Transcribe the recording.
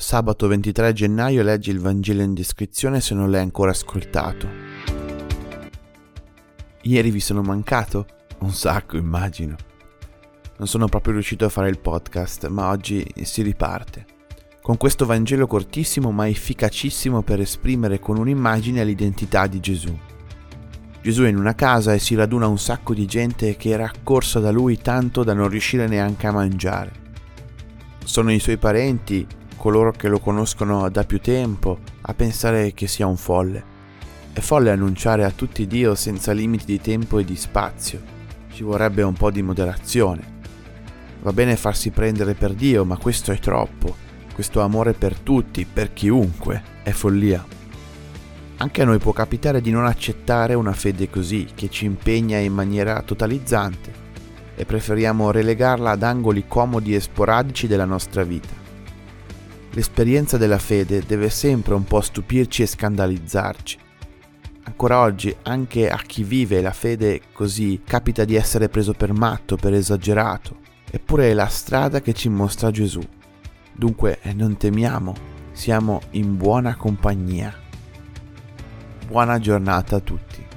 Sabato 23 gennaio leggi il Vangelo in descrizione se non l'hai ancora ascoltato. Ieri vi sono mancato? Un sacco, immagino. Non sono proprio riuscito a fare il podcast, ma oggi si riparte. Con questo Vangelo cortissimo ma efficacissimo per esprimere con un'immagine l'identità di Gesù. Gesù è in una casa e si raduna un sacco di gente che era accorsa da lui tanto da non riuscire neanche a mangiare. Sono i suoi parenti, coloro che lo conoscono da più tempo a pensare che sia un folle. È folle annunciare a tutti Dio senza limiti di tempo e di spazio. Ci vorrebbe un po' di moderazione. Va bene farsi prendere per Dio, ma questo è troppo. Questo amore per tutti, per chiunque, è follia. Anche a noi può capitare di non accettare una fede così, che ci impegna in maniera totalizzante, e preferiamo relegarla ad angoli comodi e sporadici della nostra vita. L'esperienza della fede deve sempre un po' stupirci e scandalizzarci. Ancora oggi, anche a chi vive la fede così, capita di essere preso per matto, per esagerato. Eppure è la strada che ci mostra Gesù. Dunque non temiamo, siamo in buona compagnia. Buona giornata a tutti.